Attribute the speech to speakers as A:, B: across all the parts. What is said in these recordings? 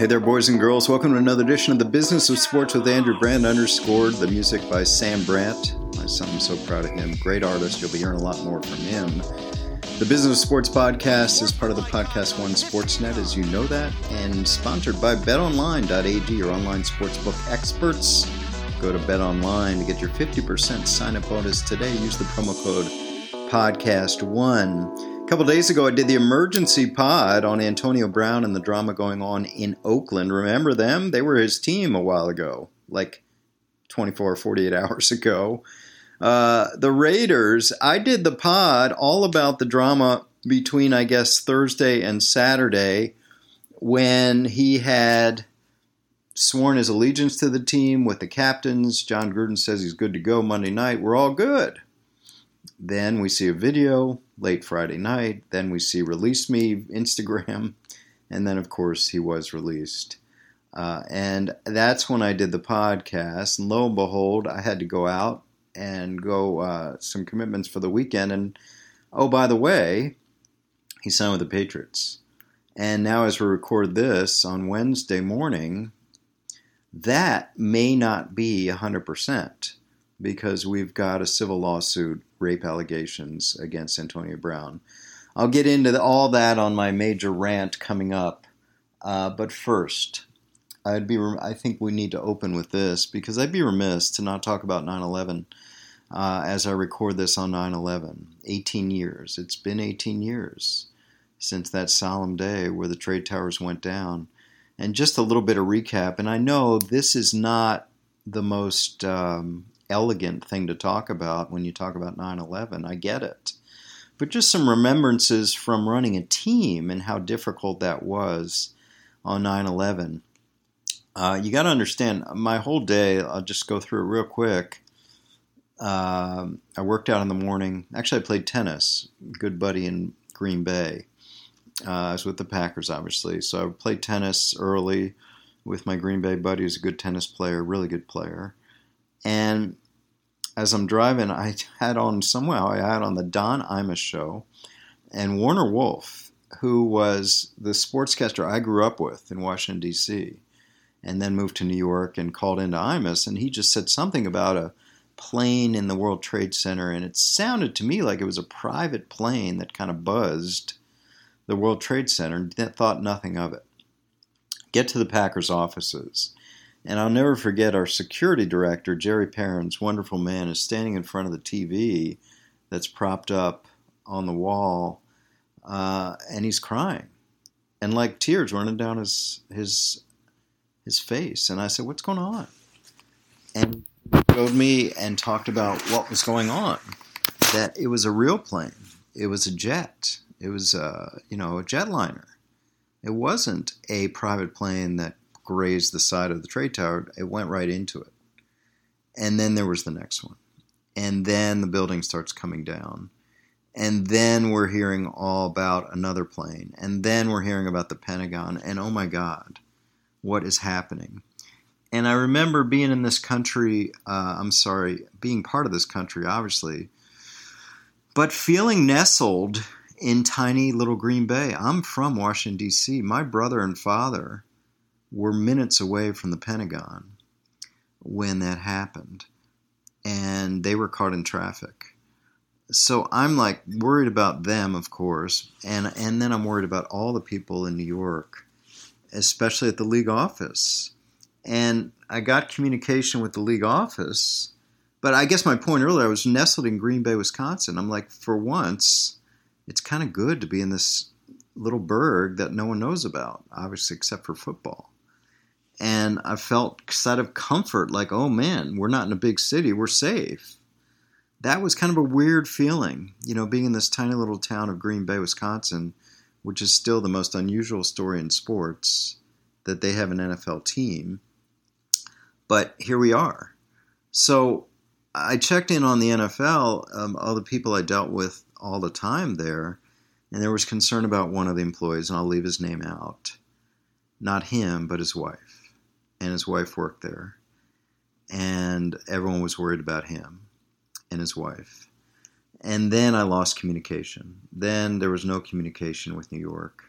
A: Hey there, boys and girls. Welcome to another edition of the Business of Sports with Andrew Brandt, underscored. The music by Sam Brandt. My son, I'm so proud of him. Great artist. You'll be hearing a lot more from him. The Business of Sports podcast is part of the Podcast One Sportsnet, as you know that, and sponsored by betonline.ag, your online sportsbook experts. Go to betonline to get your 50% sign up bonus today. Use the promo code podcast1 couple days ago, I did the emergency pod on Antonio Brown and the drama going on in Oakland. Remember them? They were his team a while ago, like 24 or 48 hours ago. Uh, the Raiders, I did the pod all about the drama between, I guess, Thursday and Saturday when he had sworn his allegiance to the team with the captains. Jon Gruden says he's good to go Monday night. We're all good. Then we see a video late Friday night. Then we see Release Me Instagram. And then, of course, he was released. Uh, and that's when I did the podcast. And lo and behold, I had to go out and go uh, some commitments for the weekend. And oh, by the way, he signed with the Patriots. And now, as we record this on Wednesday morning, that may not be 100% because we've got a civil lawsuit rape allegations against Antonio Brown. I'll get into the, all that on my major rant coming up. Uh, but first, I'd be I think we need to open with this because I'd be remiss to not talk about 9/11 uh, as I record this on 9/11. 18 years. It's been 18 years since that solemn day where the trade towers went down. And just a little bit of recap. And I know this is not the most um, elegant thing to talk about when you talk about 9 11. I get it. But just some remembrances from running a team and how difficult that was on 9 11. Uh, you got to understand, my whole day, I'll just go through it real quick. Uh, I worked out in the morning. Actually, I played tennis. Good buddy in Green Bay. Uh, I was with the Packers, obviously. So I played tennis early with my Green Bay buddy, who's a good tennis player, really good player. And as I'm driving, I had on somehow I had on the Don Imus show, and Warner Wolf, who was the sportscaster I grew up with in Washington D.C., and then moved to New York and called into Imus, and he just said something about a plane in the World Trade Center, and it sounded to me like it was a private plane that kind of buzzed the World Trade Center, and thought nothing of it. Get to the Packers offices and I'll never forget our security director, Jerry Parins, wonderful man, is standing in front of the TV that's propped up on the wall, uh, and he's crying, and like tears running down his his his face. And I said, "What's going on?" And showed me and talked about what was going on. That it was a real plane. It was a jet. It was a you know a jetliner. It wasn't a private plane that grazed the side of the trade tower, it went right into it. And then there was the next one. And then the building starts coming down. And then we're hearing all about another plane. And then we're hearing about the Pentagon. And oh my God, what is happening? And I remember being in this country, uh, I'm sorry, being part of this country, obviously, but feeling nestled in tiny little Green Bay. I'm from Washington, D.C. My brother and father were minutes away from the Pentagon when that happened, and they were caught in traffic. So I'm like worried about them, of course, and and then I'm worried about all the people in New York, especially at the league office. And I got communication with the league office, but I guess my point earlier, I was nestled in Green Bay, Wisconsin. I'm like, for once, it's kind of good to be in this little burg that no one knows about, obviously, except for football and I felt set of comfort, like, oh man, we're not in a big city, we're safe. That was kind of a weird feeling, you know, being in this tiny little town of Green Bay, Wisconsin, which is still the most unusual story in sports that they have an NFL team. But here we are. So I checked in on the NFL, um, all the people I dealt with all the time there, and there was concern about one of the employees, and I'll leave his name out. Not him, but his wife and his wife worked there. And everyone was worried about him and his wife. And then I lost communication. Then there was no communication with New York.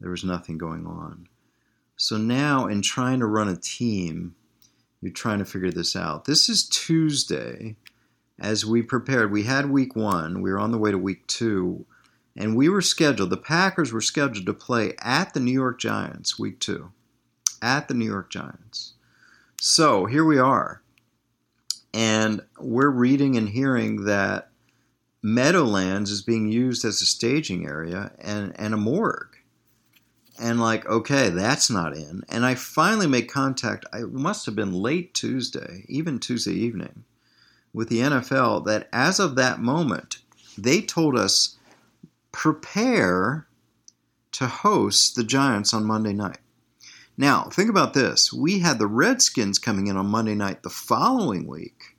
A: There was nothing going on. So now, in trying to run a team, you're trying to figure this out. This is Tuesday. As we prepared, we had week one, we were on the way to week two, and we were scheduled, the Packers were scheduled to play at the New York Giants week two. At the New York Giants. So here we are. And we're reading and hearing that Meadowlands is being used as a staging area and, and a morgue. And like, okay, that's not in. And I finally make contact, I must have been late Tuesday, even Tuesday evening, with the NFL that as of that moment, they told us prepare to host the Giants on Monday night. Now, think about this. We had the Redskins coming in on Monday night the following week.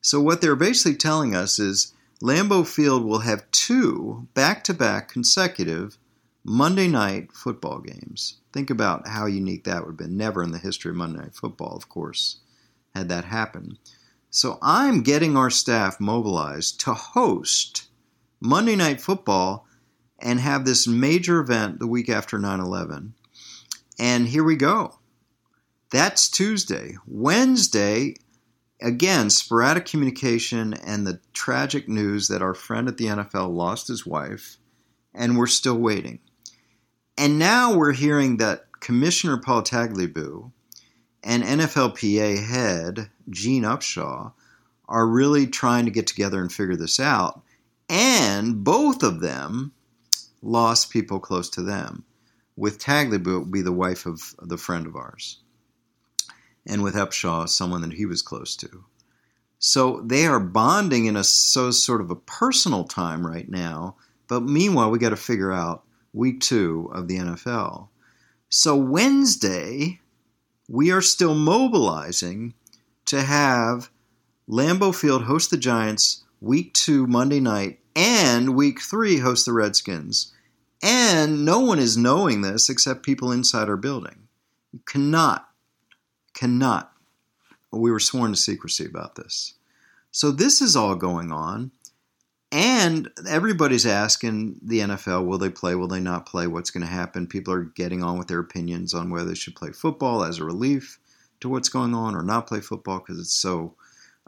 A: So, what they're basically telling us is Lambeau Field will have two back to back consecutive Monday night football games. Think about how unique that would have been. Never in the history of Monday Night Football, of course, had that happen. So, I'm getting our staff mobilized to host Monday Night Football and have this major event the week after 9 11 and here we go. That's Tuesday. Wednesday, again, sporadic communication and the tragic news that our friend at the NFL lost his wife, and we're still waiting. And now we're hearing that Commissioner Paul Tagliabue and NFLPA head Gene Upshaw are really trying to get together and figure this out. And both of them lost people close to them. With Tagliabue, be the wife of the friend of ours. And with Upshaw, someone that he was close to. So they are bonding in a so sort of a personal time right now. But meanwhile, we got to figure out week two of the NFL. So Wednesday, we are still mobilizing to have Lambeau Field host the Giants week two Monday night and week three host the Redskins. And no one is knowing this except people inside our building. You cannot, cannot. We were sworn to secrecy about this. So this is all going on. And everybody's asking the NFL, will they play? Will they not play? What's going to happen? People are getting on with their opinions on whether they should play football as a relief to what's going on or not play football because it's so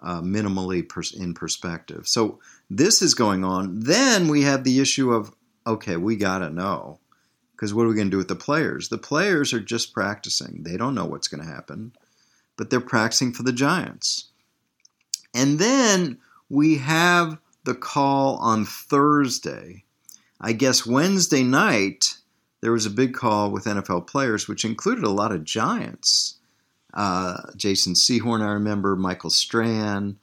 A: uh, minimally pers- in perspective. So this is going on. Then we have the issue of okay, we got to know. Because what are we going to do with the players? The players are just practicing. They don't know what's going to happen, but they're practicing for the Giants. And then we have the call on Thursday. I guess Wednesday night, there was a big call with NFL players, which included a lot of Giants. Uh, Jason Sehorn, I remember, Michael Strahan,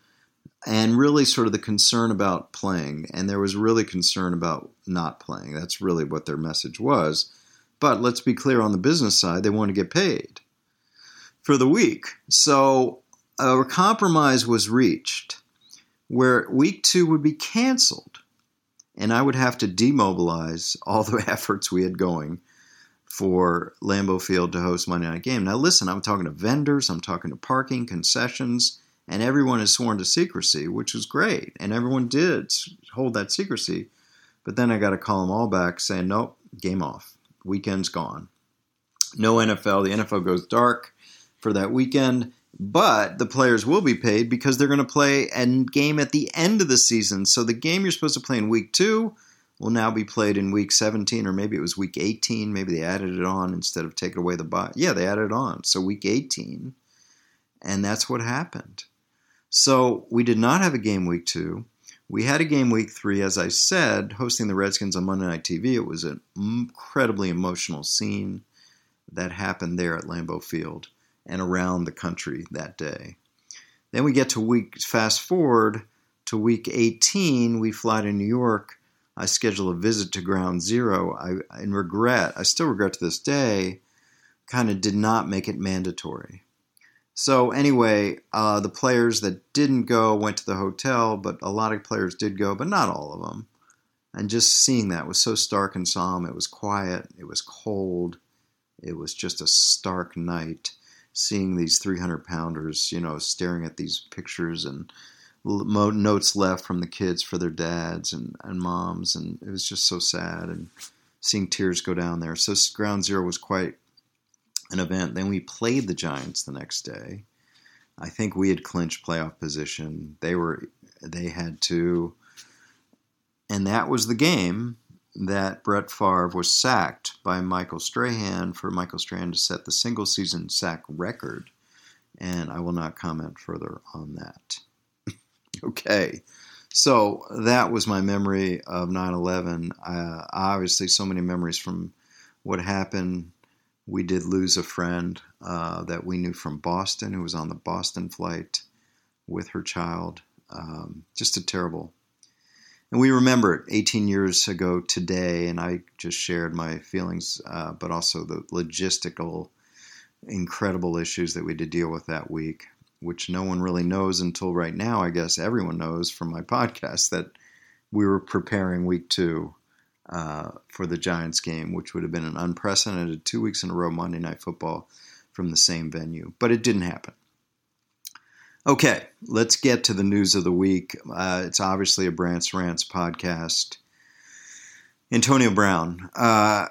A: and really sort of the concern about playing. And there was really concern about not playing. That's really what their message was. But let's be clear on the business side, they want to get paid for the week. So a compromise was reached where week two would be canceled. And I would have to demobilize all the efforts we had going for Lambeau Field to host Monday Night Game. Now, listen, I'm talking to vendors, I'm talking to parking, concessions, and everyone is sworn to secrecy, which was great. And everyone did hold that secrecy. But then I got to call them all back saying, nope, game off. Weekend's gone. No NFL. The NFL goes dark for that weekend, but the players will be paid because they're going to play a game at the end of the season. So the game you're supposed to play in week two will now be played in week 17, or maybe it was week 18. Maybe they added it on instead of taking away the bye. Yeah, they added it on. So week 18. And that's what happened. So we did not have a game week two. We had a game week three, as I said, hosting the Redskins on Monday Night TV. It was an incredibly emotional scene that happened there at Lambeau Field and around the country that day. Then we get to week, fast forward to week 18, we fly to New York. I schedule a visit to Ground Zero. I, in regret, I still regret to this day, kind of did not make it mandatory. So anyway, uh, the players that didn't go went to the hotel, but a lot of players did go, but not all of them. And just seeing that was so stark and solemn. It was quiet. It was cold. It was just a stark night. Seeing these 300 pounders, you know, staring at these pictures and notes left from the kids for their dads and, and moms, and it was just so sad. And seeing tears go down there. So Ground Zero was quite an event. Then we played the Giants the next day. I think we had clinched playoff position. They were they had to and that was the game that Brett Favre was sacked by Michael Strahan for Michael Strahan to set the single season sack record. And I will not comment further on that. okay. So that was my memory of 9 11. Uh, obviously, so many memories from what happened. We did lose a friend uh, that we knew from Boston who was on the Boston flight with her child. Um, just a terrible. And we remember it 18 years ago today, and I just shared my feelings, uh, but also the logistical, incredible issues that we had to deal with that week which no one really knows until right now. I guess everyone knows from my podcast that we were preparing week two uh, for the Giants game, which would have been an unprecedented two weeks in a row Monday Night Football from the same venue. But it didn't happen. Okay, let's get to the news of the week. Uh, it's obviously a Brandt's Rants podcast. Antonio Brown. Uh,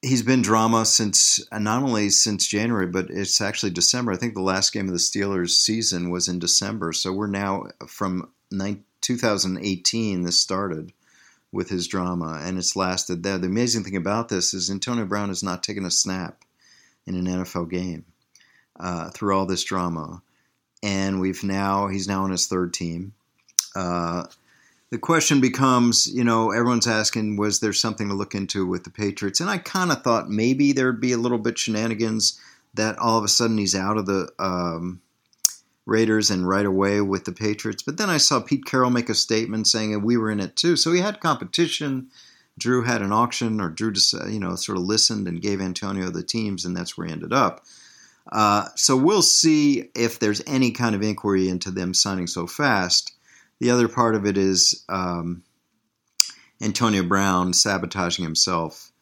A: he's been drama since uh, not only since January, but it's actually December. I think the last game of the Steelers season was in December. So we're now from 2018. This started with his drama, and it's lasted there. The amazing thing about this is Antonio Brown has not taken a snap in an NFL game uh, through all this drama, and we've now he's now on his third team. Uh, the question becomes, you know, everyone's asking, was there something to look into with the Patriots? And I kind of thought maybe there'd be a little bit shenanigans that all of a sudden he's out of the um, Raiders and right away with the Patriots. But then I saw Pete Carroll make a statement saying we were in it too. So he had competition. Drew had an auction, or Drew, just, you know, sort of listened and gave Antonio the teams, and that's where he ended up. Uh, so we'll see if there's any kind of inquiry into them signing so fast. The other part of it is um, Antonio Brown sabotaging himself.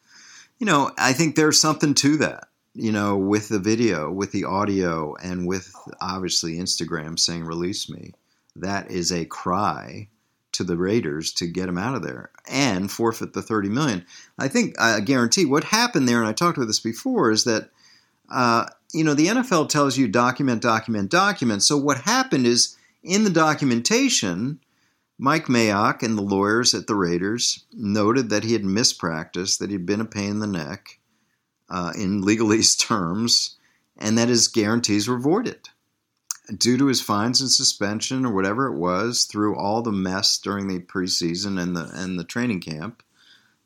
A: You know, I think there's something to that. You know, with the video, with the audio, and with obviously Instagram saying "release me," that is a cry to the Raiders to get him out of there and forfeit the 30 million. I think I guarantee what happened there, and I talked about this before, is that uh, you know the NFL tells you document, document, document. So what happened is in the documentation, Mike Mayock and the lawyers at the Raiders noted that he had mispracticed, that he'd been a pain in the neck uh, in legalese terms, and that his guarantees were voided. Due to his fines and suspension or whatever it was, through all the mess during the preseason and the and the training camp,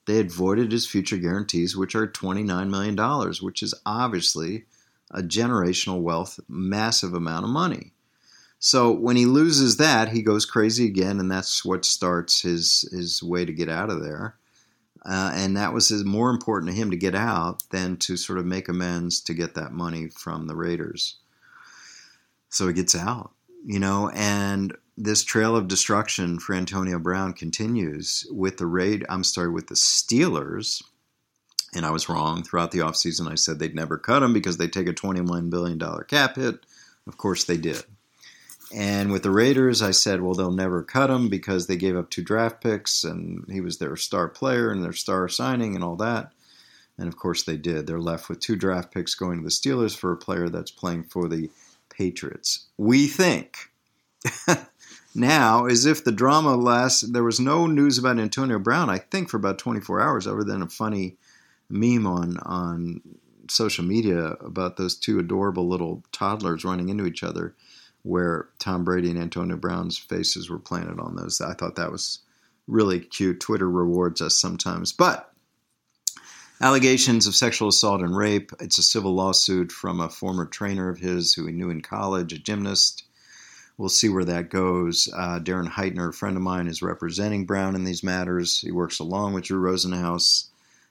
A: they had voided his future guarantees, which are $29 million, which is obviously a generational wealth, massive amount of money. So when he loses that, he goes crazy again, and that's what starts his his way to get out of there. Uh, and that was more important to him to get out than to sort of make amends to get that money from the Raiders. So he gets out, you know, and this trail of destruction for Antonio Brown continues with the raid. I'm sorry, with the Steelers. And I was wrong. Throughout the offseason, I said they'd never cut him because they take a $21 billion cap hit. Of course, they did. And with the Raiders, I said, well, they'll never cut him because they gave up two draft picks and he was their star player and their star signing and all that. And of course, they did. They're left with two draft picks going to the Steelers for a player that's playing for the Patriots. We think now, as if the drama lasts, there was no news about Antonio Brown, I think, for about 24 hours, other than a funny meme on, on social media about those two adorable little toddlers running into each other where Tom Brady and Antonio Brown's faces were planted on those. I thought that was really cute. Twitter rewards us sometimes. But allegations of sexual assault and rape. It's a civil lawsuit from a former trainer of his who he knew in college, a gymnast. We'll see where that goes. Uh, Darren Heitner, a friend of mine, is representing Brown in these matters. He works along with Drew Rosenhaus.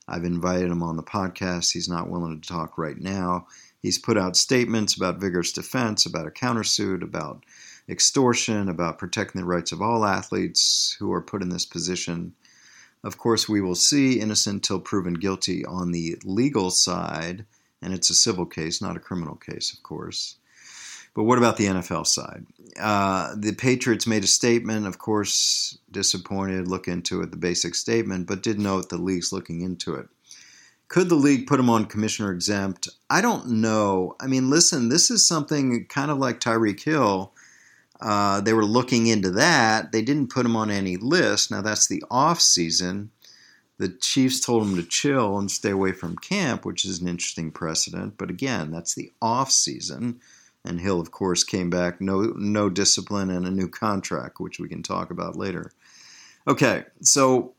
A: I've invited him on the podcast. He's not willing to talk right now. He's put out statements about vigorous defense, about a countersuit, about extortion, about protecting the rights of all athletes who are put in this position. Of course, we will see innocent till proven guilty on the legal side, and it's a civil case, not a criminal case, of course. But what about the NFL side? Uh, the Patriots made a statement, of course, disappointed, look into it, the basic statement, but did note the league's looking into it. Could the league put him on commissioner exempt? I don't know. I mean, listen, this is something kind of like Tyreek Hill. Uh, they were looking into that. They didn't put him on any list. Now that's the off season. The Chiefs told him to chill and stay away from camp, which is an interesting precedent. But again, that's the off season. And Hill, of course, came back no no discipline and a new contract, which we can talk about later. Okay, so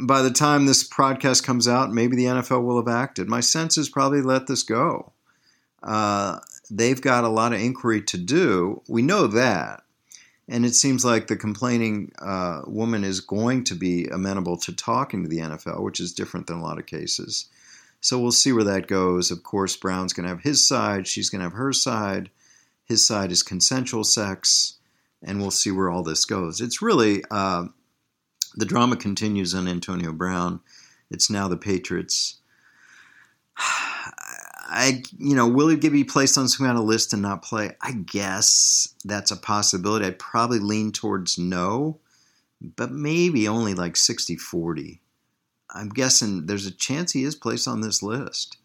A: by the time this podcast comes out, maybe the NFL will have acted. My sense is probably let this go. Uh, they've got a lot of inquiry to do. We know that. And it seems like the complaining uh, woman is going to be amenable to talking to the NFL, which is different than a lot of cases. So we'll see where that goes. Of course, Brown's going to have his side, she's going to have her side. His side is consensual sex, and we'll see where all this goes. It's really uh, the drama continues on Antonio Brown. It's now the Patriots. I, you know, will he be placed on some kind of list and not play? I guess that's a possibility. I'd probably lean towards no, but maybe only like 60 40. I'm guessing there's a chance he is placed on this list.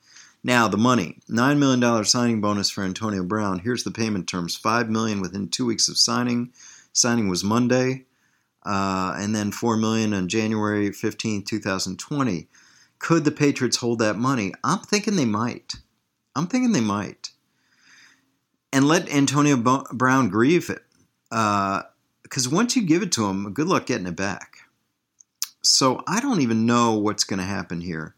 A: Now, the money $9 million signing bonus for Antonio Brown. Here's the payment terms 5 million within two weeks of signing. Signing was Monday uh, and then four million on January 15, 2020. Could the Patriots hold that money? I'm thinking they might. I'm thinking they might. And let Antonio Brown grieve it. Because uh, once you give it to him, good luck getting it back. So I don't even know what's going to happen here.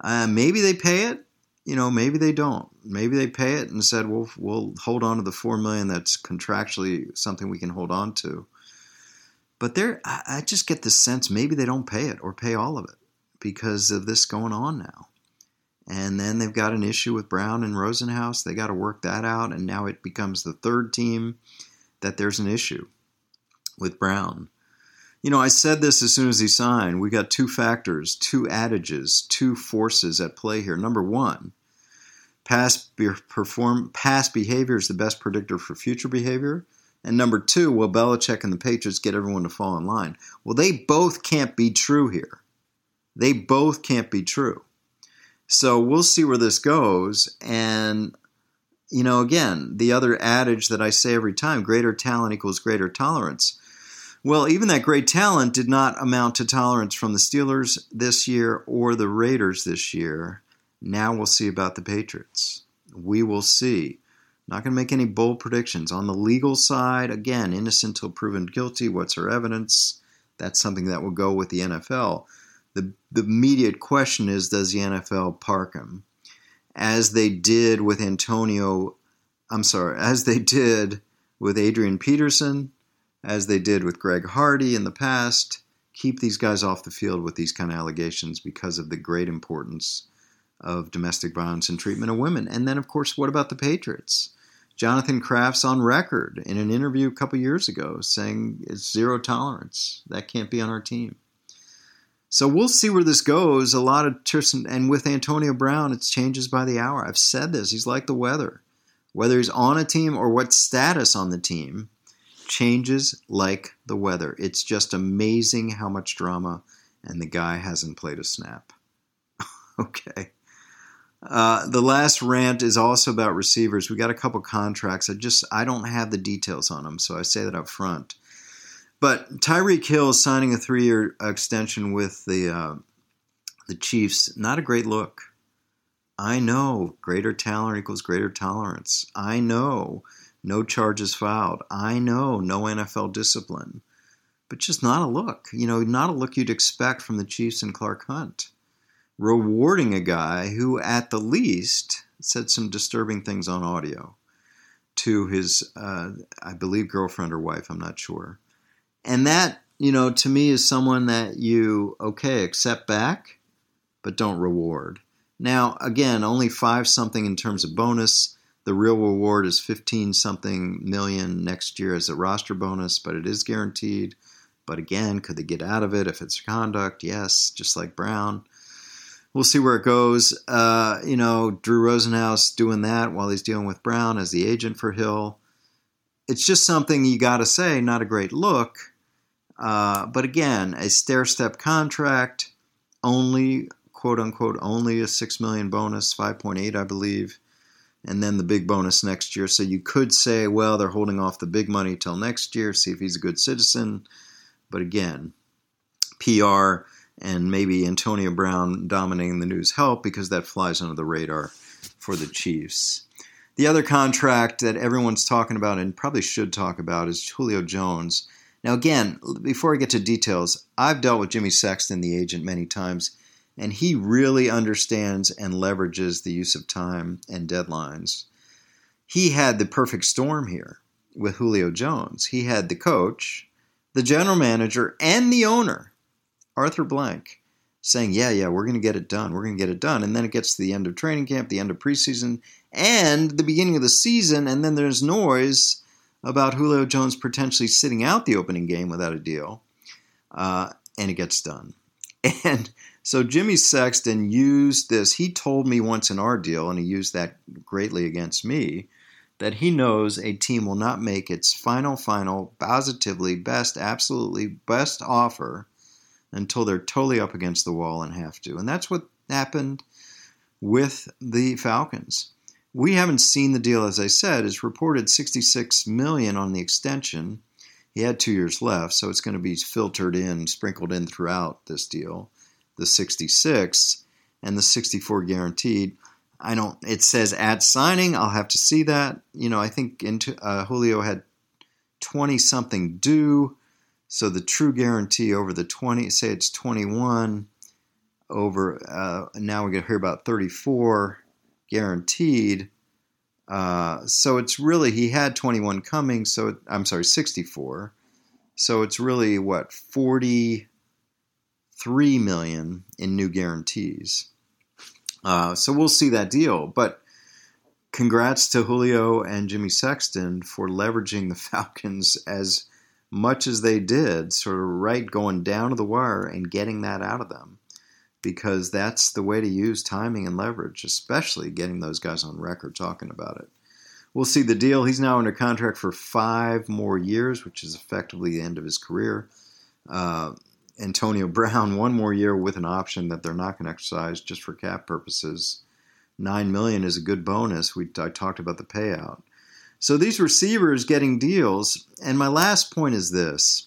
A: Uh, maybe they pay it. You know, maybe they don't. Maybe they pay it and said, "We'll we'll hold on to the four million. That's contractually something we can hold on to." But there, I just get the sense maybe they don't pay it or pay all of it because of this going on now. And then they've got an issue with Brown and Rosenhaus. They got to work that out. And now it becomes the third team that there's an issue with Brown. You know, I said this as soon as he signed. We got two factors, two adages, two forces at play here. Number one, past, perform, past behavior is the best predictor for future behavior. And number two, will Belichick and the Patriots get everyone to fall in line? Well, they both can't be true here. They both can't be true. So we'll see where this goes. And, you know, again, the other adage that I say every time greater talent equals greater tolerance. Well, even that great talent did not amount to tolerance from the Steelers this year or the Raiders this year. Now we'll see about the Patriots. We will see. Not going to make any bold predictions. On the legal side, again, innocent till proven guilty. What's her evidence? That's something that will go with the NFL. The, the immediate question is does the NFL park him? As they did with Antonio, I'm sorry, as they did with Adrian Peterson, as they did with Greg Hardy in the past, keep these guys off the field with these kind of allegations because of the great importance of domestic violence and treatment of women. And then, of course, what about the Patriots? Jonathan Kraft's on record in an interview a couple years ago saying it's zero tolerance. That can't be on our team. So we'll see where this goes. A lot of and with Antonio Brown, it's changes by the hour. I've said this. He's like the weather. Whether he's on a team or what status on the team, changes like the weather. It's just amazing how much drama, and the guy hasn't played a snap. okay. Uh, the last rant is also about receivers. We got a couple contracts. I just I don't have the details on them, so I say that up front. But Tyreek Hill is signing a three-year extension with the uh, the Chiefs. Not a great look. I know greater talent equals greater tolerance. I know no charges filed. I know no NFL discipline. But just not a look. You know, not a look you'd expect from the Chiefs and Clark Hunt rewarding a guy who, at the least, said some disturbing things on audio to his, uh, I believe, girlfriend or wife. I'm not sure. And that, you know, to me is someone that you, okay, accept back, but don't reward. Now, again, only five something in terms of bonus. The real reward is 15 something million next year as a roster bonus, but it is guaranteed. But again, could they get out of it if it's conduct? Yes, just like Brown we'll see where it goes. Uh, you know, Drew Rosenhaus doing that while he's dealing with Brown as the agent for Hill. It's just something you got to say, not a great look. Uh, but again, a stair step contract, only quote unquote only a six million bonus, five point eight, I believe, and then the big bonus next year. So you could say, well, they're holding off the big money till next year, see if he's a good citizen. But again, PR and maybe Antonio Brown dominating the news help because that flies under the radar for the Chiefs. The other contract that everyone's talking about and probably should talk about is Julio Jones. Now, again, before I get to details, I've dealt with Jimmy Sexton, the agent, many times, and he really understands and leverages the use of time and deadlines. He had the perfect storm here with Julio Jones. He had the coach, the general manager, and the owner, Arthur Blank, saying, Yeah, yeah, we're going to get it done. We're going to get it done. And then it gets to the end of training camp, the end of preseason, and the beginning of the season, and then there's noise about Julio Jones potentially sitting out the opening game without a deal, uh, and it gets done. And so Jimmy Sexton used this. He told me once in our deal, and he used that greatly against me, that he knows a team will not make its final, final, positively best, absolutely best offer until they're totally up against the wall and have to. And that's what happened with the Falcons. We haven't seen the deal, as I said. It's reported 66 million on the extension. He had two years left, so it's going to be filtered in, sprinkled in throughout this deal. The 66 and the 64 guaranteed. I don't. It says at signing. I'll have to see that. You know, I think into uh, Julio had 20 something due, so the true guarantee over the 20. Say it's 21 over. Uh, now we get to hear about 34 guaranteed. Uh, so it's really he had 21 coming. So it, I'm sorry, 64. So it's really what 43 million in new guarantees. Uh, so we'll see that deal. But congrats to Julio and Jimmy Sexton for leveraging the Falcons as much as they did, sort of right going down to the wire and getting that out of them because that's the way to use timing and leverage, especially getting those guys on record talking about it. We'll see the deal. He's now under contract for five more years, which is effectively the end of his career. Uh, Antonio Brown, one more year with an option that they're not going to exercise just for cap purposes. Nine million is a good bonus. We I talked about the payout. So these receivers getting deals. And my last point is this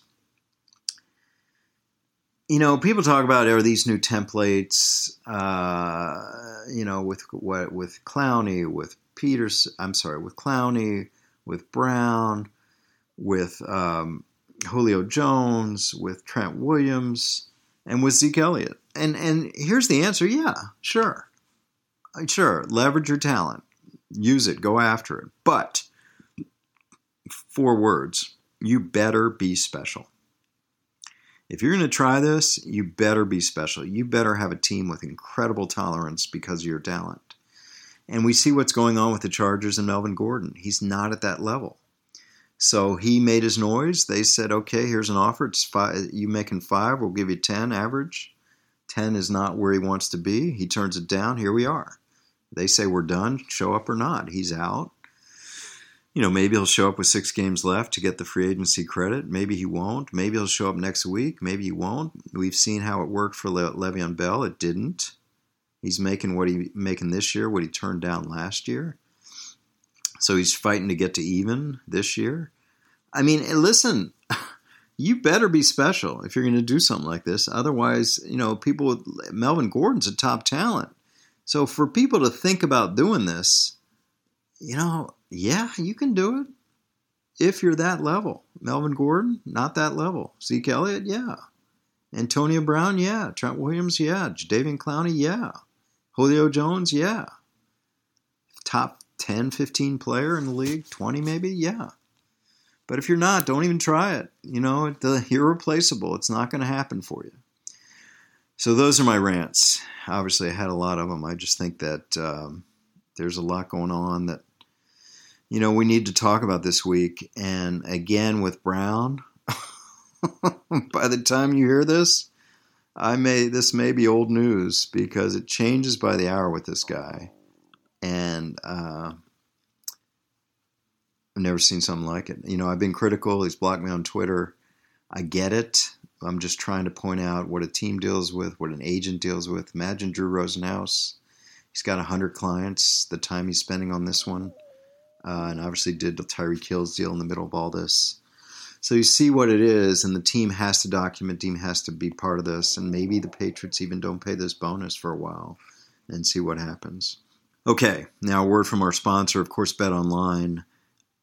A: you know, people talk about are these new templates, uh, you know, with what with Clowney, with Peters, I'm sorry, with Clowney, with Brown, with um, Julio Jones, with Trent Williams, and with Zeke Elliott. And and here's the answer: yeah, sure, sure, leverage your talent, use it, go after it. But four words: you better be special if you're going to try this, you better be special. You better have a team with incredible tolerance because of your talent. And we see what's going on with the Chargers and Melvin Gordon. He's not at that level. So he made his noise. They said, "Okay, here's an offer. It's five. You making five? We'll give you ten average. Ten is not where he wants to be. He turns it down. Here we are. They say we're done. Show up or not. He's out you know, maybe he'll show up with six games left to get the free agency credit. Maybe he won't. Maybe he'll show up next week. Maybe he won't. We've seen how it worked for Le- Le'Veon Bell. It didn't. He's making what he making this year, what he turned down last year. So he's fighting to get to even this year. I mean, listen, you better be special if you're going to do something like this. Otherwise, you know, people. with Melvin Gordon's a top talent. So for people to think about doing this, you know, yeah, you can do it if you're that level. Melvin Gordon, not that level. Zeke Elliott, yeah. Antonio Brown, yeah. Trent Williams, yeah. David Clowney, yeah. Julio Jones, yeah. Top 10, 15 player in the league, 20 maybe, yeah. But if you're not, don't even try it. You know, the irreplaceable. It's not going to happen for you. So those are my rants. Obviously, I had a lot of them. I just think that um, there's a lot going on that you know, we need to talk about this week. And again, with Brown, by the time you hear this, I may this may be old news because it changes by the hour with this guy, and uh, I've never seen something like it. You know, I've been critical. He's blocked me on Twitter. I get it. I'm just trying to point out what a team deals with, what an agent deals with. Imagine Drew Rosenhaus. He's got 100 clients, the time he's spending on this one. Uh, and obviously did the Tyreek Hill's deal in the middle of all this. So you see what it is, and the team has to document, team has to be part of this, and maybe the Patriots even don't pay this bonus for a while and see what happens. Okay, now a word from our sponsor, of course, Bet Online.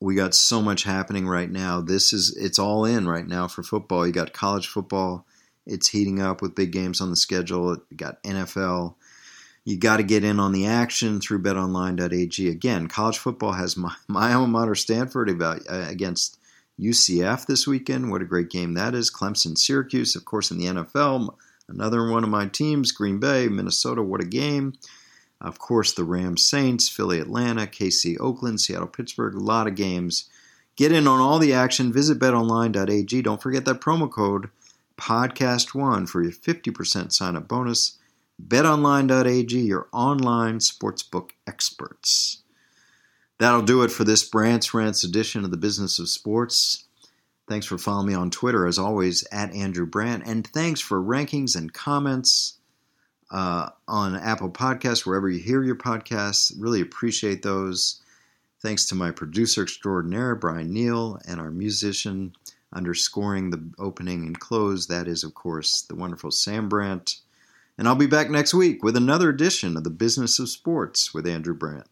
A: We got so much happening right now. This is it's all in right now for football. You got college football, it's heating up with big games on the schedule. You got NFL. You got to get in on the action through betonline.ag. Again, college football has my, my alma mater Stanford about, uh, against UCF this weekend. What a great game that is. Clemson, Syracuse, of course, in the NFL. Another one of my teams, Green Bay, Minnesota. What a game. Of course, the Rams, Saints, Philly, Atlanta, KC, Oakland, Seattle, Pittsburgh. A lot of games. Get in on all the action. Visit betonline.ag. Don't forget that promo code podcast1 for your 50% sign up bonus. BetOnline.ag, your online sportsbook experts. That'll do it for this Brandt's Rants edition of the Business of Sports. Thanks for following me on Twitter, as always, at Andrew Brandt. And thanks for rankings and comments uh, on Apple Podcasts, wherever you hear your podcasts. Really appreciate those. Thanks to my producer extraordinaire, Brian Neal, and our musician underscoring the opening and close. That is, of course, the wonderful Sam Brandt. And I'll be back next week with another edition of the Business of Sports with Andrew Brandt.